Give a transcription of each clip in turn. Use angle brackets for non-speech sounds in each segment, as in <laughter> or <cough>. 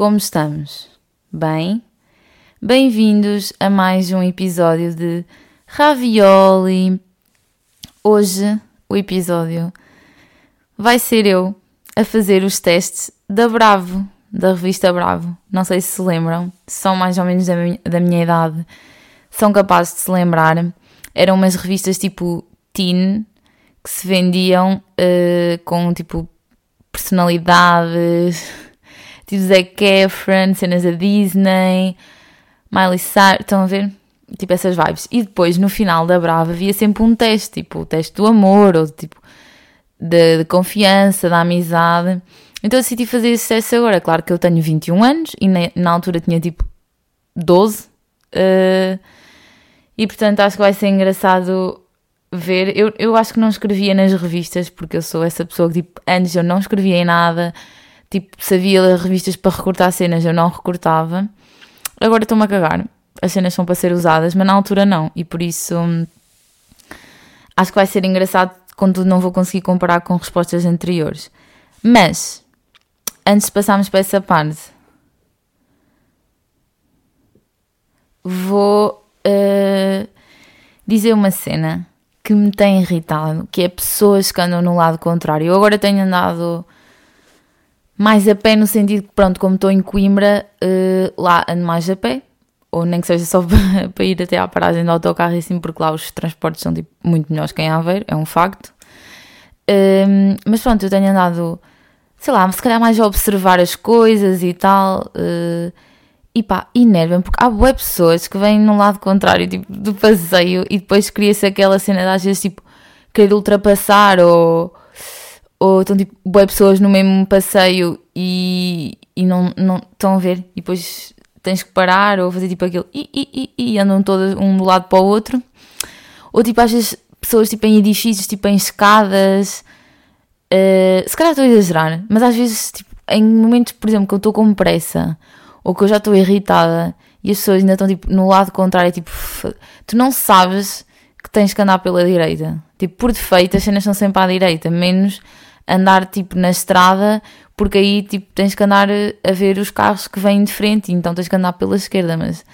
como estamos? Bem? Bem-vindos a mais um episódio de Ravioli. Hoje o episódio vai ser eu a fazer os testes da Bravo, da revista Bravo. Não sei se se lembram, são mais ou menos da minha, da minha idade, são capazes de se lembrar. Eram umas revistas tipo teen que se vendiam uh, com tipo personalidades, tipo Zac Efron, cenas da Disney, Miley Cyrus, estão a ver? Tipo essas vibes. E depois no final da Brava havia sempre um teste, tipo o teste do amor, ou tipo de, de confiança, da amizade. Então eu decidi fazer esse teste agora. Claro que eu tenho 21 anos e na, na altura tinha tipo 12. Uh, eh, e portanto acho que vai ser engraçado ver. Eu, eu acho que não escrevia nas revistas, porque eu sou essa pessoa que, tipo, antes eu não escrevia em nada, tipo, sabia revistas para recortar cenas, eu não recortava. Agora estou-me a cagar. As cenas são para ser usadas, mas na altura não. E por isso hum, acho que vai ser engraçado, contudo, não vou conseguir comparar com respostas anteriores. Mas, antes de passarmos para essa parte, vou uh, dizer uma cena que me tem irritado, que é pessoas que andam no lado contrário. Eu agora tenho andado mais a pé no sentido que, pronto, como estou em Coimbra, uh, lá ando mais a pé, ou nem que seja só <laughs> para ir até à paragem do autocarro e assim, porque lá os transportes são tipo, muito melhores que em Aveiro, é um facto. Uh, mas pronto, eu tenho andado, sei lá, se calhar mais a observar as coisas e tal. Uh, e pá, enervam porque há boas pessoas que vêm no lado contrário tipo, do passeio e depois cria-se aquela cena de às vezes tipo querer ultrapassar ou, ou estão tipo boas pessoas no mesmo passeio e, e não, não estão a ver. E depois tens que parar ou fazer tipo aquilo e, e, e, e andam todas um do lado para o outro. Ou tipo às vezes pessoas tipo em edifícios, tipo em escadas. Uh, se calhar estou a exagerar, mas às vezes tipo, em momentos, por exemplo, que eu estou com pressa ou que eu já estou irritada e as pessoas ainda estão tipo, no lado contrário, tipo, tu não sabes que tens que andar pela direita. Tipo, por defeito as cenas são sempre à direita, menos andar tipo na estrada, porque aí tipo tens que andar a ver os carros que vêm de frente, então tens que andar pela esquerda, mas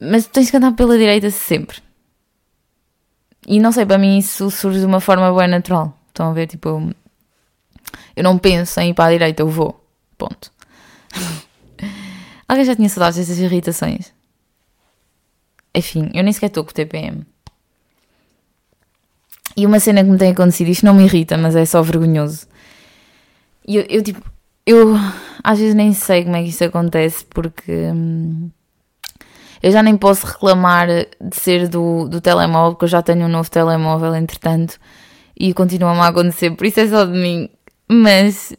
mas tens que andar pela direita sempre. E não sei, para mim isso surge de uma forma bem natural. Estão a ver, tipo, eu, eu não penso em ir para a direita, eu vou. Ponto. <laughs> Alguém já tinha saudades dessas irritações? Enfim, eu nem sequer estou com o TPM. E uma cena que me tem acontecido, isto não me irrita, mas é só vergonhoso. E eu, eu, tipo, eu às vezes nem sei como é que isso acontece porque hum, eu já nem posso reclamar de ser do, do telemóvel, porque eu já tenho um novo telemóvel, entretanto, e continua-me a acontecer, por isso é só de mim. Mas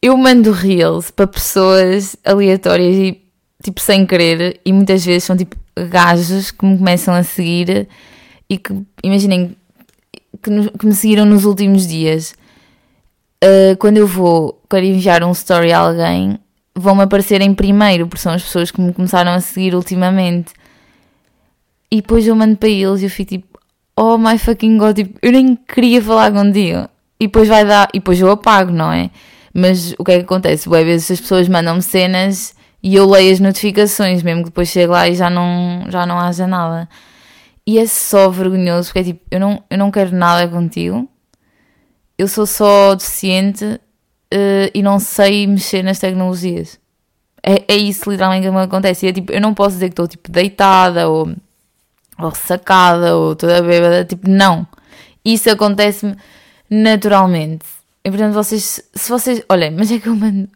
eu mando reels para pessoas aleatórias e tipo sem querer, e muitas vezes são tipo gajos que me começam a seguir e que, imaginem, que, que me seguiram nos últimos dias. Uh, quando eu vou quero enviar um story a alguém, vão-me aparecer em primeiro, porque são as pessoas que me começaram a seguir ultimamente. E depois eu mando para eles e eu fico tipo, oh my fucking god, tipo, eu nem queria falar contigo. E depois vai dar, e depois eu apago, não é? Mas o que é que acontece? Boas vezes as pessoas mandam-me cenas e eu leio as notificações, mesmo que depois chegue lá e já não, já não haja nada. E é só vergonhoso, porque é tipo, eu não, eu não quero nada contigo, eu sou só deficiente uh, e não sei mexer nas tecnologias. É, é isso literalmente que me acontece. E é tipo, eu não posso dizer que estou tipo deitada ou, ou sacada ou toda bêbada, tipo, não. Isso acontece-me naturalmente. E portanto, vocês, se vocês, olhem, mas é que eu mando,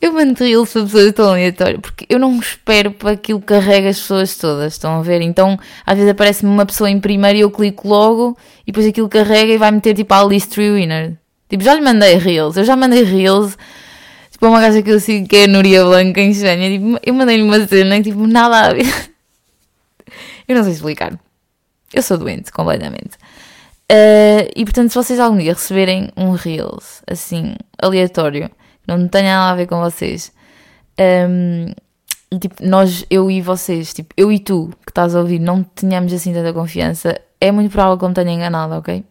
eu mando reels para pessoas tão aleatórias, porque eu não espero para aquilo que carrega as pessoas todas, estão a ver? Então, às vezes aparece-me uma pessoa em primeiro e eu clico logo, e depois aquilo carrega e vai meter tipo a list winner. Tipo, já lhe mandei reels, eu já mandei reels, tipo, uma gaja que eu sigo que é a Núria Blanca em Espanha, tipo, eu mandei-lhe uma cena que tipo, nada a ver. <laughs> eu não sei explicar. Eu sou doente, completamente. Uh, e portanto, se vocês algum dia receberem um Reels assim, aleatório, não tenha nada a ver com vocês, um, tipo, nós, eu e vocês, tipo, eu e tu que estás a ouvir, não tenhamos assim tanta confiança, é muito provável que eu me tenha enganado, ok?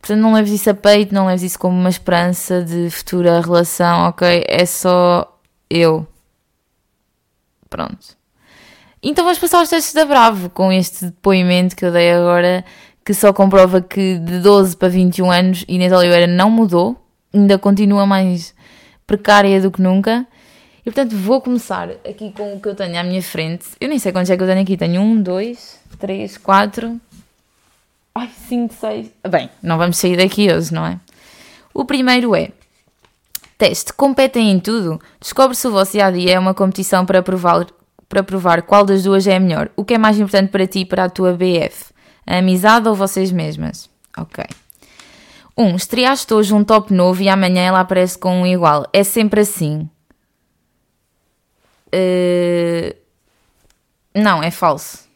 Portanto, não leves isso a peito, não leves isso como uma esperança de futura relação, ok? É só eu. Pronto. Então vamos passar aos testes da Bravo com este depoimento que eu dei agora, que só comprova que de 12 para 21 anos Inês Oliveira não mudou, ainda continua mais precária do que nunca. E portanto vou começar aqui com o que eu tenho à minha frente. Eu nem sei quantos é que eu tenho aqui. Tenho um, dois, três, quatro. Ai, cinco, seis. Bem, não vamos sair daqui hoje, não é? O primeiro é. Teste. Competem em tudo? Descobre se o vosso dia a dia é uma competição para provar, para provar qual das duas é a melhor. O que é mais importante para ti e para a tua BF? A amizade ou vocês mesmas? Ok. 1. Um, estreaste hoje um top novo e amanhã ela aparece com um igual. É sempre assim. Uh... Não, é falso.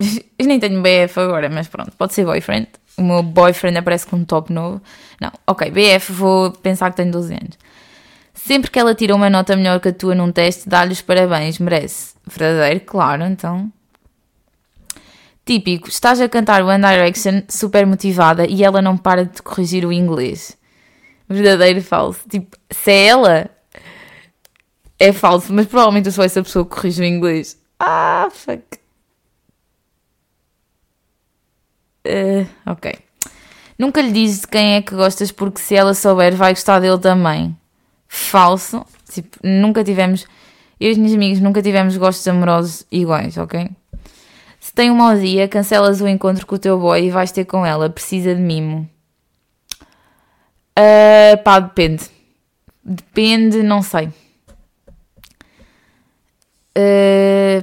<laughs> Eu nem tenho BF agora, mas pronto, pode ser boyfriend. O meu boyfriend aparece com um top novo. Não, ok, BF, vou pensar que tenho 12 anos. Sempre que ela tira uma nota melhor que a tua num teste, dá-lhe os parabéns, merece. Verdadeiro, claro, então. Típico, estás a cantar One Direction super motivada e ela não para de corrigir o inglês. Verdadeiro falso. Tipo, se é ela, é falso, mas provavelmente eu sou essa pessoa que corrige o inglês. Ah, fuck. Uh, ok. Nunca lhe dizes de quem é que gostas porque se ela souber vai gostar dele também. Falso. Tipo, nunca tivemos. Eu e os meus amigos nunca tivemos gostos amorosos iguais, ok? Se tem um mau dia, cancelas o encontro com o teu boy e vais ter com ela. Precisa de mimo. Uh, pá, depende. Depende, não sei. Uh,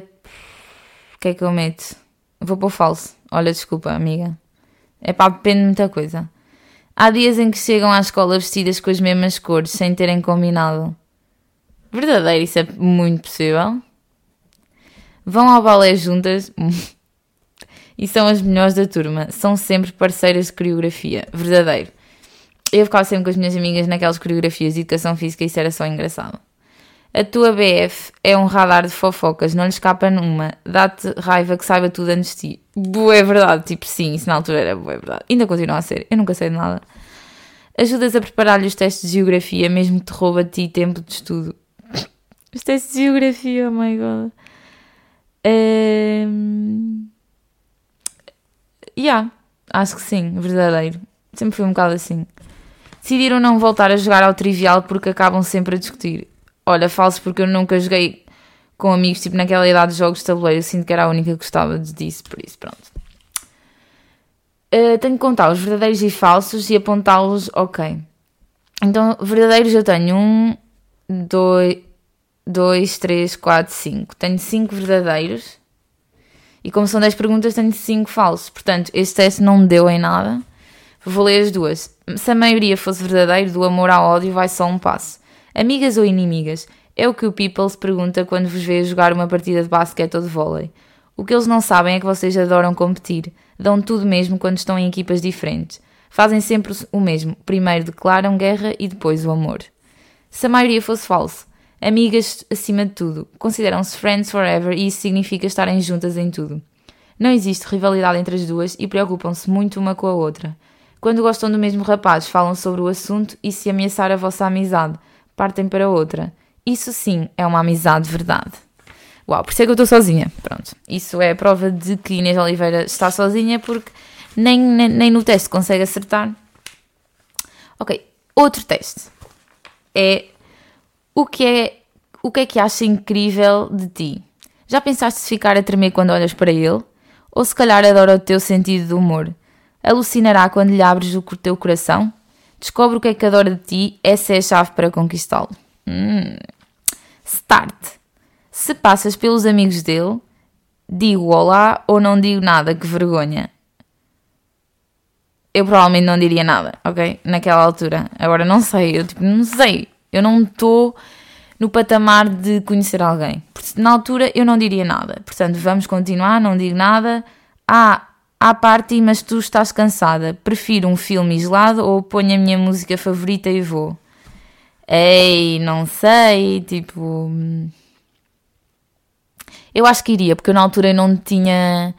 o que é que eu meto? Vou pôr falso. Olha, desculpa, amiga. É pá, depende de muita coisa. Há dias em que chegam à escola vestidas com as mesmas cores, sem terem combinado. Verdadeiro, isso é muito possível. Vão ao balé juntas. <laughs> e são as melhores da turma. São sempre parceiras de coreografia. Verdadeiro. Eu ficava sempre com as minhas amigas naquelas coreografias de educação física e isso era só engraçado. A tua BF é um radar de fofocas, não lhe escapa numa. Dá-te raiva que saiba tudo antes de ti. Boa, é verdade. Tipo, sim, isso na altura era boa, é verdade. Ainda continua a ser. Eu nunca sei de nada. Ajudas a preparar-lhe os testes de geografia, mesmo que te rouba ti tempo de estudo. Os testes de geografia, oh my god. Um... Yeah, acho que sim, verdadeiro. Sempre fui um bocado assim. Decidiram não voltar a jogar ao trivial porque acabam sempre a discutir. Olha, falso porque eu nunca joguei com amigos, tipo naquela idade de jogos de tabuleiro. Sinto que era a única que gostava disso, por isso, pronto. Uh, tenho que contar os verdadeiros e falsos e apontá-los, ok. Então, verdadeiros eu tenho um, dois, dois, três, quatro, cinco. Tenho cinco verdadeiros e como são 10 perguntas, tenho 5 falsos. Portanto, este teste não me deu em nada. Vou ler as duas. Se a maioria fosse verdadeiro, do amor ao ódio vai só um passo. Amigas ou inimigas? É o que o People se pergunta quando vos vê jogar uma partida de basquete ou de vôlei. O que eles não sabem é que vocês adoram competir. Dão tudo mesmo quando estão em equipas diferentes. Fazem sempre o mesmo. Primeiro declaram guerra e depois o amor. Se a maioria fosse falso, Amigas acima de tudo. Consideram-se friends forever e isso significa estarem juntas em tudo. Não existe rivalidade entre as duas e preocupam-se muito uma com a outra. Quando gostam do mesmo rapaz, falam sobre o assunto e se ameaçar a vossa amizade, partem para outra. Isso sim é uma amizade de verdade. Uau, por isso é que eu estou sozinha. Pronto. Isso é a prova de que Inês Oliveira está sozinha porque nem, nem, nem no teste consegue acertar. Ok, outro teste é o que é, o que é que acha incrível de ti? Já pensaste ficar a tremer quando olhas para ele? Ou se calhar adora o teu sentido de humor? Alucinará quando lhe abres o teu coração? Descobre o que é que adora de ti, essa é a chave para conquistá-lo. Hum. Start. Se passas pelos amigos dele, digo olá ou não digo nada, que vergonha. Eu provavelmente não diria nada, ok? Naquela altura. Agora não sei, eu tipo, não sei. Eu não estou no patamar de conhecer alguém. Na altura eu não diria nada. Portanto, vamos continuar, não digo nada. Ah, à parte, mas tu estás cansada. Prefiro um filme isolado ou ponho a minha música favorita e vou. Ei, não sei, tipo. Eu acho que iria, porque eu na altura não tinha.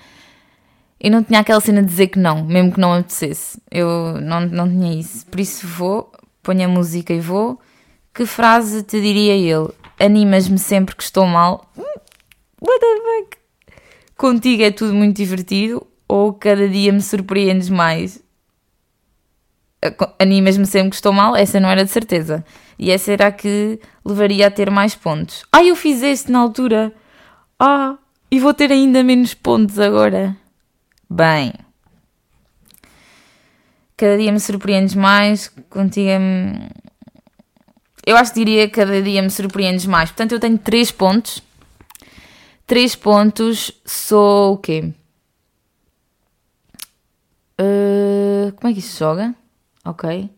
Eu não tinha aquela cena de dizer que não, mesmo que não apetecesse. Eu não, não tinha isso. Por isso vou, ponho a música e vou. Que frase te diria ele? Animas-me sempre que estou mal? Hum, what the fuck? Contigo é tudo muito divertido ou cada dia me surpreendes mais? Animas-me sempre que estou mal? Essa não era de certeza. E essa era a que levaria a ter mais pontos. Ah, eu fiz este na altura. Ah, e vou ter ainda menos pontos agora. Bem. Cada dia me surpreendes mais, contigo é... Eu acho que diria que cada dia me surpreendes mais. Portanto, eu tenho 3 pontos. 3 pontos, sou o quê? Uh, como é que isso joga? Ok.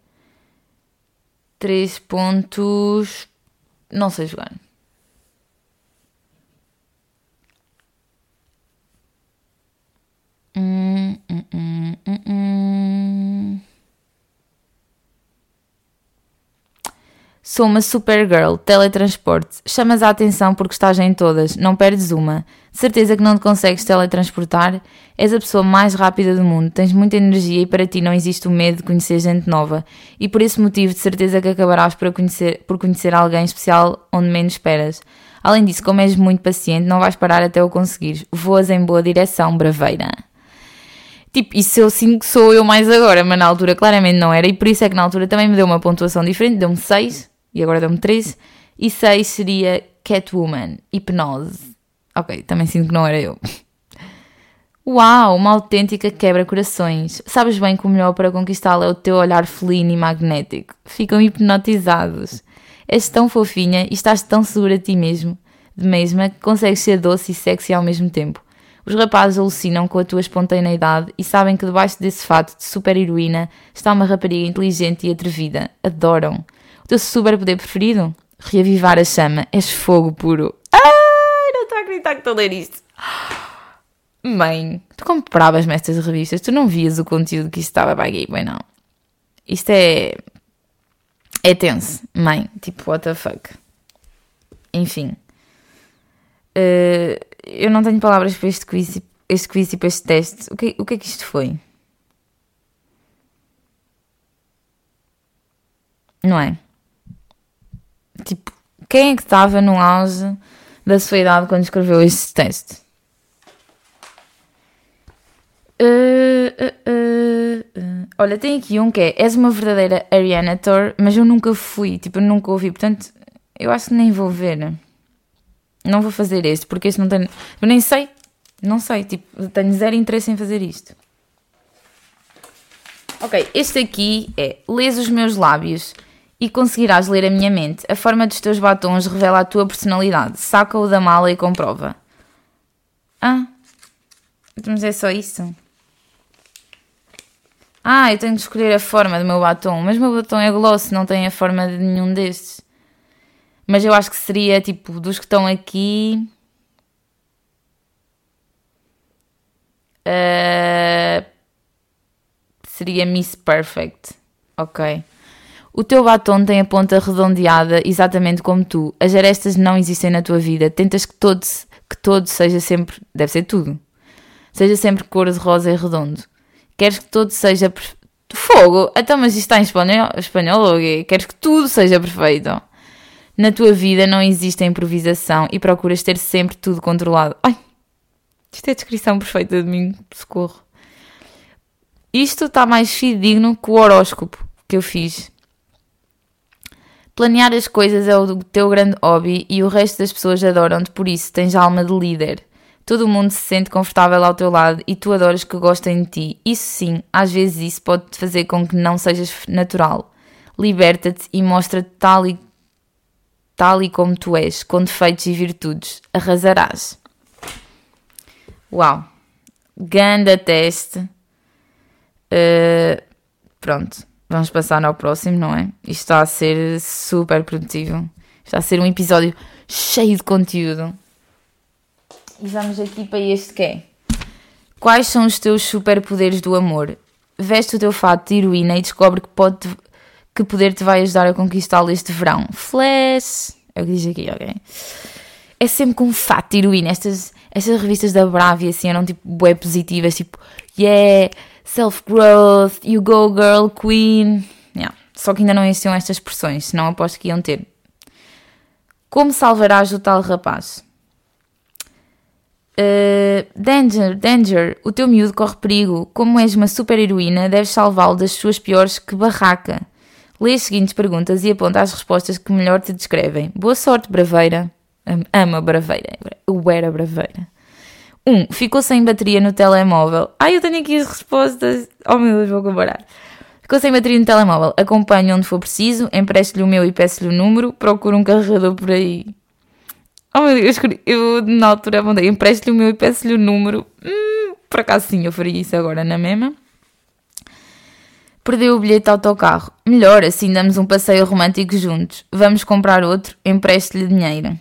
3 pontos. Não sei jogar. Hum, hum, hum, hum, hum. Sou uma supergirl, teletransporte. Chamas a atenção porque estás em todas, não perdes uma. De certeza que não te consegues teletransportar? És a pessoa mais rápida do mundo, tens muita energia e para ti não existe o medo de conhecer gente nova. E por esse motivo, de certeza que acabarás por conhecer, por conhecer alguém especial onde menos esperas. Além disso, como és muito paciente, não vais parar até o conseguires. Voas em boa direção, braveira. Tipo, isso eu sinto que sou eu mais agora, mas na altura claramente não era, e por isso é que na altura também me deu uma pontuação diferente, deu-me 6 e agora deu-me 13, e 6 seria Catwoman, hipnose. Ok, também sinto que não era eu. Uau, uma autêntica quebra-corações. Sabes bem que o melhor para conquistá-la é o teu olhar felino e magnético. Ficam hipnotizados. És tão fofinha e estás tão segura de ti mesmo, de mesma, que consegues ser doce e sexy ao mesmo tempo. Os rapazes alucinam com a tua espontaneidade e sabem que debaixo desse fato de super-heroína está uma rapariga inteligente e atrevida. Adoram. Teu superpoder preferido? Reavivar a chama. És fogo puro. Ai, não estou a acreditar que estou a ler isto. Mãe, tu compravas-me estas revistas, tu não vias o conteúdo que isto estava para aqui, bem não. Isto é. É tenso, mãe. Tipo, what the fuck. Enfim. Uh, eu não tenho palavras para este quiz, este quiz e para este teste. O que, o que é que isto foi? Não é? Tipo, quem é que estava no auge da sua idade quando escreveu este teste? Uh, uh, uh, Olha, tem aqui um que é És uma verdadeira Ariana Thor, mas eu nunca fui, tipo, eu nunca ouvi, portanto, eu acho que nem vou ver. Não vou fazer este, porque este não tem. Eu nem sei, não sei, tipo, tenho zero interesse em fazer isto. Ok, este aqui é Lês os meus lábios e conseguirás ler a minha mente. A forma dos teus batons revela a tua personalidade. Saca-o da mala e comprova. Ah, mas é só isso? Ah, eu tenho de escolher a forma do meu batom, mas o meu batom é gloss, não tem a forma de nenhum destes. Mas eu acho que seria tipo dos que estão aqui. Uh, seria Miss Perfect. Ok. O teu batom tem a ponta redondeada exatamente como tu. As arestas não existem na tua vida. Tentas que todo, que todo seja sempre. Deve ser tudo. Seja sempre cor de rosa e redondo. Queres que todo seja. Fogo! Então, mas isto está em espanhol, espanhol Queres que tudo seja perfeito. Na tua vida não existe improvisação e procuras ter sempre tudo controlado. Ai, isto é a descrição perfeita de mim, socorro. Isto está mais fidedigno que o horóscopo que eu fiz. Planear as coisas é o teu grande hobby e o resto das pessoas adoram-te, por isso tens alma de líder. Todo mundo se sente confortável ao teu lado e tu adoras que gostem de ti. Isso sim, às vezes isso pode fazer com que não sejas natural. Liberta-te e mostra-te tal e tal e como tu és, com defeitos e virtudes, arrasarás. Uau! Ganda teste. Uh, pronto, vamos passar ao próximo, não é? Isto está a ser super produtivo. Está a ser um episódio cheio de conteúdo. E vamos aqui para este que é. Quais são os teus superpoderes do amor? Veste o teu fato de heroína e descobre que pode que poder te vai ajudar a conquistá-lo este verão? Flash! É o que diz aqui, ok? é sempre com fato de heroína. Estas, estas revistas da Bravia assim eram tipo bué positivas, tipo, yeah, self-growth, you go girl, queen. Yeah. Só que ainda não existiam estas expressões, senão aposto que iam ter. Como salvarás o tal rapaz? Uh, danger, danger, o teu miúdo corre perigo. Como és uma super heroína, deves salvá-lo das suas piores que barraca. Lê as seguintes perguntas e aponta as respostas que melhor te descrevem. Boa sorte, braveira. Ama braveira. Eu era braveira. 1. Um, ficou sem bateria no telemóvel. Ai, eu tenho aqui as respostas. Oh meu Deus, vou comparar. Ficou sem bateria no telemóvel. Acompanhe onde for preciso. Empreste-lhe o meu e peço-lhe o número. Procure um carregador por aí. Oh meu Deus, eu, eu na altura apontei. Empreste-lhe o meu e peço-lhe o número. Hum, por acaso sim, eu faria isso agora na mesma. Perdeu o bilhete de autocarro. Melhor, assim damos um passeio romântico juntos. Vamos comprar outro, empreste-lhe dinheiro.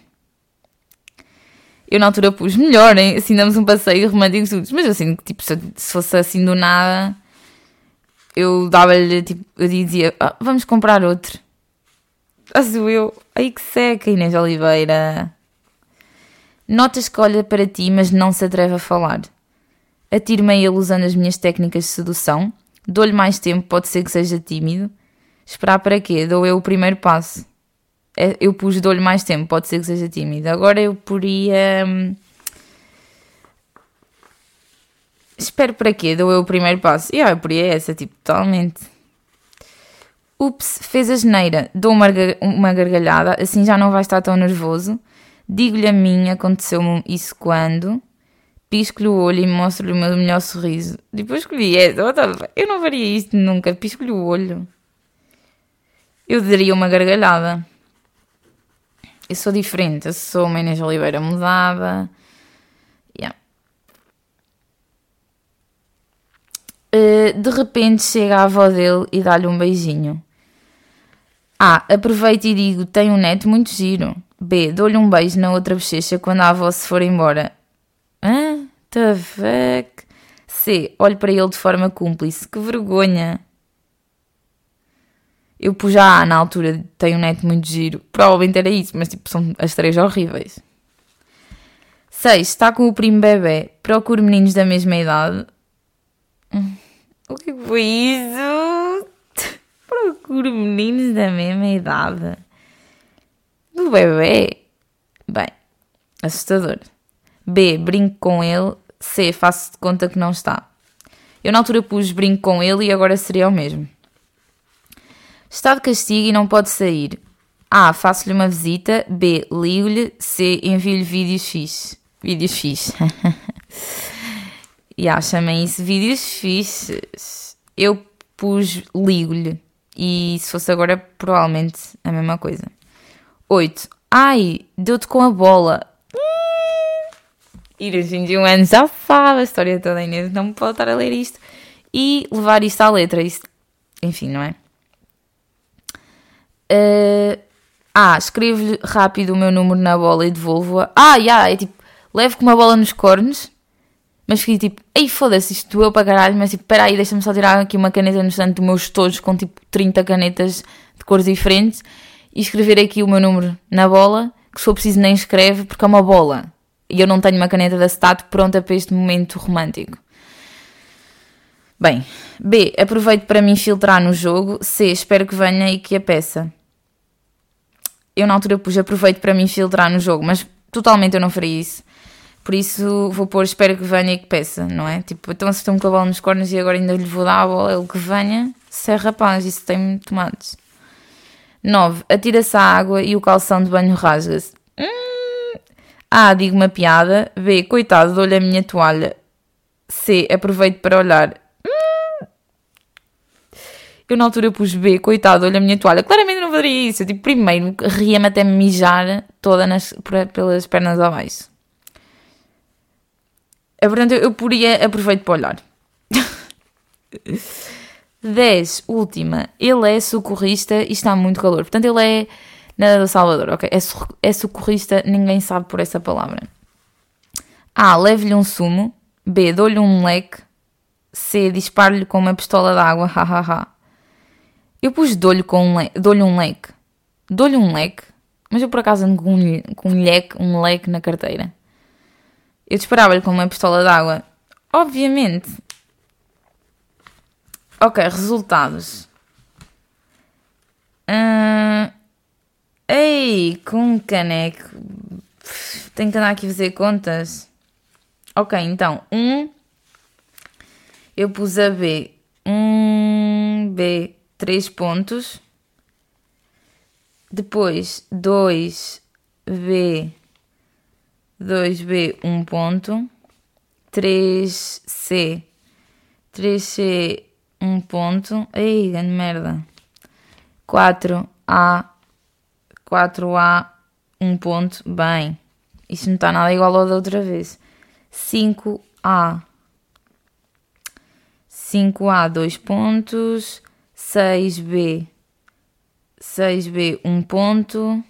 Eu na altura pus melhor, hein? assim damos um passeio romântico juntos. Mas assim, tipo, se, fosse assim do nada, eu dava-lhe, tipo, eu dizia, ah, vamos comprar outro. Acho eu. Ai que seca, Inês Oliveira. Notas que olha para ti, mas não se atreve a falar. Atiro-me a ele usando as minhas técnicas de sedução. Dou-lhe mais tempo, pode ser que seja tímido. Esperar para quê? Dou eu o primeiro passo. É, eu pus dou-lhe mais tempo, pode ser que seja tímido. Agora eu poria. Hum, espero para quê? Dou eu o primeiro passo. E yeah, eu poria essa, tipo, totalmente. Ups, fez a geneira. Dou uma, uma gargalhada, assim já não vai estar tão nervoso. Digo-lhe a mim, aconteceu-me isso quando pisco-lhe o olho e mostro-lhe o meu melhor sorriso. Depois escolhi essa. Eu não faria isto nunca. Pisco-lhe o olho. Eu daria uma gargalhada. Eu sou diferente. Eu sou uma Inês Oliveira mudada. Yeah. Uh, de repente chega a avó dele e dá-lhe um beijinho. A. Aproveito e digo: tenho um neto muito giro. B. Dou-lhe um beijo na outra bochecha quando a avó se for embora. Hã? The fuck? C. Olho para ele de forma cúmplice. Que vergonha. Eu pus já na altura, tenho um neto muito giro. Provavelmente era isso, mas tipo, são as três horríveis. 6. Está com o primo bebê. Procuro meninos da mesma idade. Hum, o que foi isso? <laughs> Procuro meninos da mesma idade. Do bebê? Bem, assustador. B. Brinco com ele. C. Faço de conta que não está. Eu na altura pus brinco com ele e agora seria o mesmo. Está de castigo e não pode sair. A. Faço-lhe uma visita. B. Ligo-lhe. C. Envio-lhe vídeos fixes. Vídeos fixes. <laughs> e yeah, chamem isso vídeos fixes. Eu pus ligo-lhe. E se fosse agora, provavelmente a mesma coisa. 8. Ai, deu-te com a bola. Ir aos 21 anos já sabe a história toda, Inês. Não me pode estar a ler isto e levar isto à letra. Isto... Enfim, não é? Uh... Ah, escrevo-lhe rápido o meu número na bola e devolvo-a. Ah, já, yeah, é tipo, levo com uma bola nos cornos, mas fiquei tipo, ei foda-se, isto doeu para caralho, mas tipo, peraí, deixa-me só tirar aqui uma caneta no estante do meus estojos com tipo 30 canetas de cores diferentes e escrever aqui o meu número na bola, que se for preciso nem escreve, porque é uma bola e eu não tenho uma caneta de acetato pronta para este momento romântico. Bem, B. Aproveito para me infiltrar no jogo. C. Espero que venha e que a peça. Eu na altura pus aproveito para me infiltrar no jogo, mas totalmente eu não faria isso. Por isso vou pôr espero que venha e que peça, não é? Tipo, então acertou-me com a bola nos cornos e agora ainda lhe vou dar a bola, ele que venha. Se é rapaz, isso tem tomates. 9. Atira-se à água e o calção de banho rasga-se. Hum, a. Digo uma piada. B. Coitado, dou-lhe a minha toalha. C. Aproveito para olhar. Eu na altura pus B. Coitado, dou-lhe a minha toalha. Claramente não faria isso. Eu, tipo, primeiro ria-me até mijar toda nas, pelas pernas abaixo. É, portanto, eu poria aproveito para olhar. <laughs> 10. Última. Ele é socorrista e está muito calor. Portanto, ele é Nada do Salvador, ok? É, é socorrista, ninguém sabe por essa palavra. A. Leve-lhe um sumo. B. Dou-lhe um leque. C. Disparo-lhe com uma pistola d'água. Hahaha. Eu pus dou-lhe um, le dou um leque. Dou-lhe um leque. Mas eu por acaso ando com um, com um leque, um leque na carteira. Eu disparava-lhe com uma pistola d'água. Obviamente. Ok, resultados. Uh... Ei, com um caneco. Tenho que andar aqui a fazer contas. Ok, então, um. Eu pus a B. Um B, 3 pontos. Depois, 2B, 2B, 1 ponto. 3C, 3C, 1 ponto. Ei, grande merda. 4A, 4A, 1 ponto. Bem, isto não está nada igual ao da outra vez. 5A, 5A, 2 pontos. 6B, 6B, 1 ponto.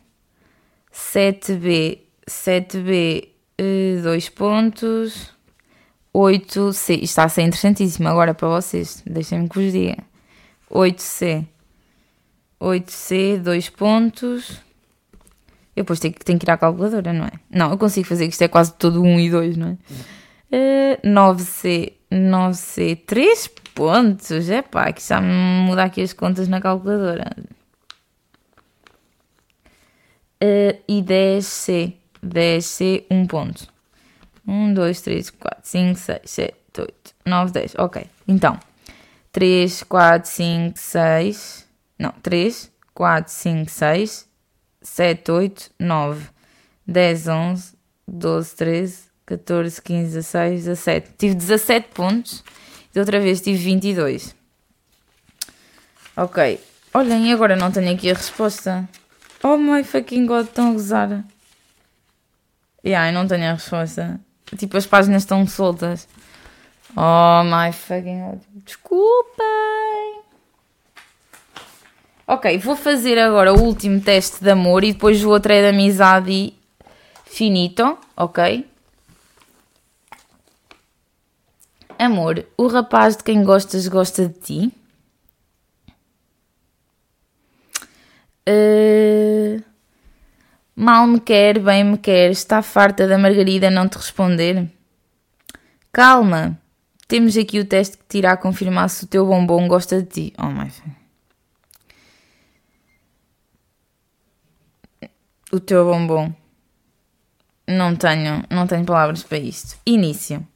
7B, 7B, 2 pontos. 8C, isto está a ser interessantíssimo agora para vocês, deixem-me que vos diga. 8C, 8C, 2 pontos. Eu depois tenho, tenho que ir à calculadora, não é? Não, eu consigo fazer, isto é quase todo 1 e 2, não é? Uh, 9C, 9C, 3 pontos. É pá, que me mudar aqui as contas na calculadora. Uh, e 10C, 10C, 1 ponto. 1, 2, 3, 4, 5, 6, 7, 8, 9, 10. Ok. Então, 3, 4, 5, 6. Não, 3, 4, 5, 6, 7, 8, 9, 10, 11, 12, 13, 14, 15, 16, 17. Tive 17 pontos. E outra vez tive 22. Ok. Olhem, agora não tenho aqui a resposta. Oh my fucking god, estão a gozar. Yeah, eu não tenho a resposta. Tipo, as páginas estão soltas. Oh my fucking god. Desculpem. Ok, vou fazer agora o último teste de amor e depois o outro é de amizade finito, ok? Amor, o rapaz de quem gostas gosta de ti? Uh, mal me quer, bem me quer, está farta da Margarida não te responder? Calma, temos aqui o teste que te irá confirmar se o teu bombom gosta de ti. Oh my O teu bombom. Não tenho, não tenho palavras para isto. Início.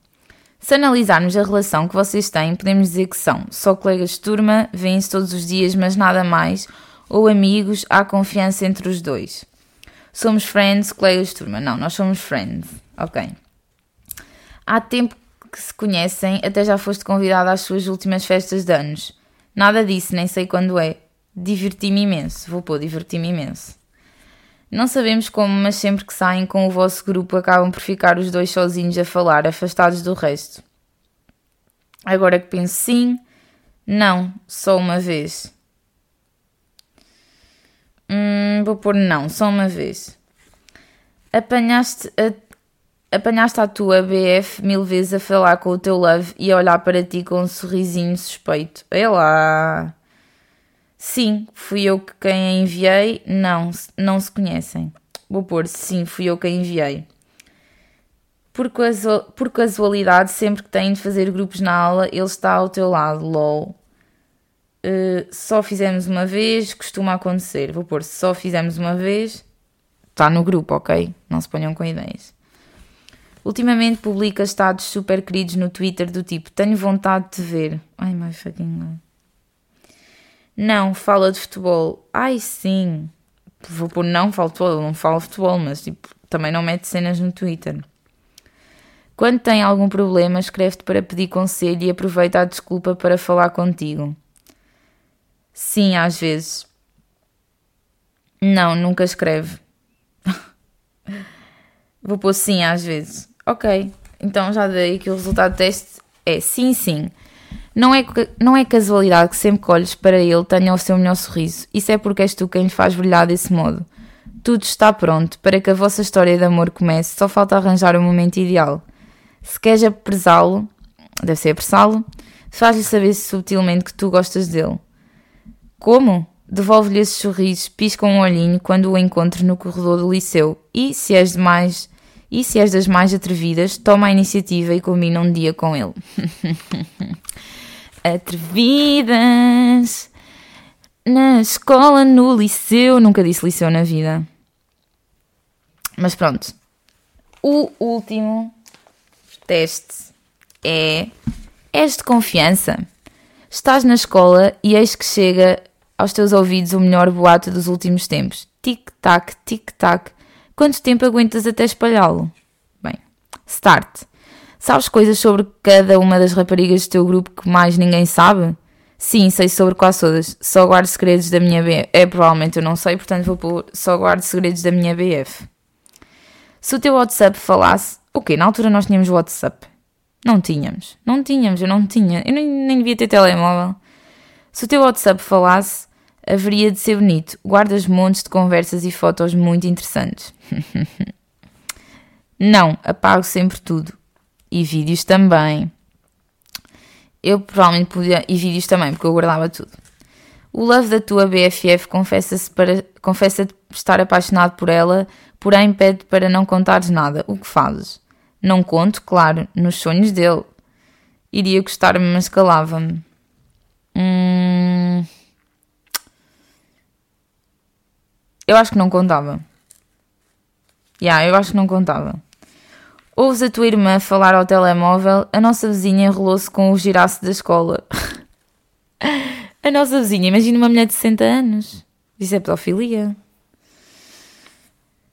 Se analisarmos a relação que vocês têm, podemos dizer que são só colegas de turma, vêm-se todos os dias, mas nada mais, ou amigos, há confiança entre os dois. Somos friends, colegas de turma. Não, nós somos friends. Ok. Há tempo que se conhecem, até já foste convidada às suas últimas festas de anos. Nada disso, nem sei quando é. Diverti-me imenso. Vou pôr, diverti-me imenso. Não sabemos como, mas sempre que saem com o vosso grupo acabam por ficar os dois sozinhos a falar, afastados do resto. Agora que penso sim, não, só uma vez. Hum, vou pôr não, só uma vez. Apanhaste a, apanhaste a tua BF mil vezes a falar com o teu love e a olhar para ti com um sorrisinho suspeito. É lá! Sim, fui eu que quem a enviei. Não, não se conhecem. Vou pôr sim, fui eu quem enviei. Por, casual, por casualidade, sempre que têm de fazer grupos na aula, ele está ao teu lado, lol. Uh, só fizemos uma vez, costuma acontecer. Vou pôr só fizemos uma vez. Está no grupo, ok? Não se ponham com ideias. Ultimamente publica estados super queridos no Twitter do tipo Tenho vontade de te ver. Ai, my fucking God. Não, fala de futebol. Ai, sim. Vou pôr não falo de futebol, não falo de futebol, mas tipo, também não mete cenas no Twitter. Quando tem algum problema, escreve-te para pedir conselho e aproveita a desculpa para falar contigo. Sim, às vezes. Não, nunca escreve. <laughs> Vou pôr sim, às vezes. Ok, então já dei que o resultado do teste é sim, sim. Não é, não é casualidade que sempre que olhes para ele tenha o seu melhor sorriso. Isso é porque és tu quem lhe faz brilhar desse modo. Tudo está pronto para que a vossa história de amor comece, só falta arranjar o momento ideal. Se queres apressá-lo, deve ser apressá-lo, faz-lhe saber subtilmente que tu gostas dele. Como? devolve-lhe esse sorriso, pisca um olhinho quando o encontres no corredor do liceu. E se és demais, e se és das mais atrevidas, toma a iniciativa e combina um dia com ele. <laughs> Atrevidas na escola, no liceu, nunca disse liceu na vida. Mas pronto. O último teste é: és de confiança? Estás na escola e eis que chega aos teus ouvidos o melhor boato dos últimos tempos. Tic-tac, tic-tac. Quanto tempo aguentas até espalhá-lo? Bem, start. Sabes coisas sobre cada uma das raparigas do teu grupo que mais ninguém sabe? Sim, sei sobre quase todas. Só guardo segredos da minha BF. É, provavelmente eu não sei, portanto vou pôr só guardo segredos da minha BF. Se o teu WhatsApp falasse. O quê? Na altura nós tínhamos WhatsApp. Não tínhamos. Não tínhamos, eu não tinha. Eu nem, nem devia ter telemóvel. Se o teu WhatsApp falasse, haveria de ser bonito. Guardas montes de conversas e fotos muito interessantes. <laughs> não, apago sempre tudo. E vídeos também. Eu provavelmente podia. E vídeos também, porque eu guardava tudo. O love da tua BFF confessa-se para confessa estar apaixonado por ela, porém pede para não contares nada. O que fazes? Não conto, claro, nos sonhos dele. Iria gostar-me, mas calava-me. Hum... Eu acho que não contava. Yeah, eu acho que não contava. Ouves a tua irmã falar ao telemóvel, a nossa vizinha enrolou-se com o giraço da escola. <laughs> a nossa vizinha, imagina uma mulher de 60 anos. Isso é pedofilia.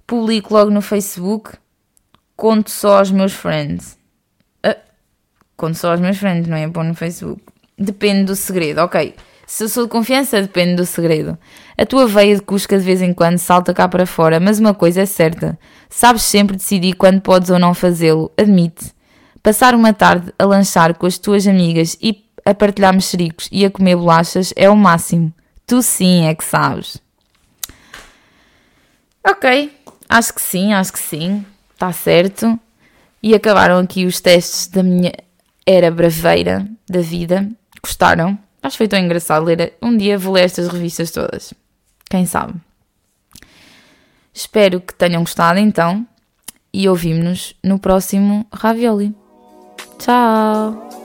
Publico logo no Facebook conto só aos meus friends. Uh, conto só aos meus friends, não é bom no Facebook. Depende do segredo, ok. Se eu sou de confiança, depende do segredo. A tua veia de cusca de vez em quando salta cá para fora, mas uma coisa é certa: sabes sempre decidir quando podes ou não fazê-lo, admite. Passar uma tarde a lanchar com as tuas amigas e a partilhar mexericos e a comer bolachas é o máximo. Tu sim é que sabes. Ok, acho que sim, acho que sim está certo. E acabaram aqui os testes da minha era braveira da vida. Gostaram? Acho que foi tão engraçado ler. Um dia vou ler estas revistas todas. Quem sabe? Espero que tenham gostado então. E ouvimos-nos no próximo Ravioli. Tchau!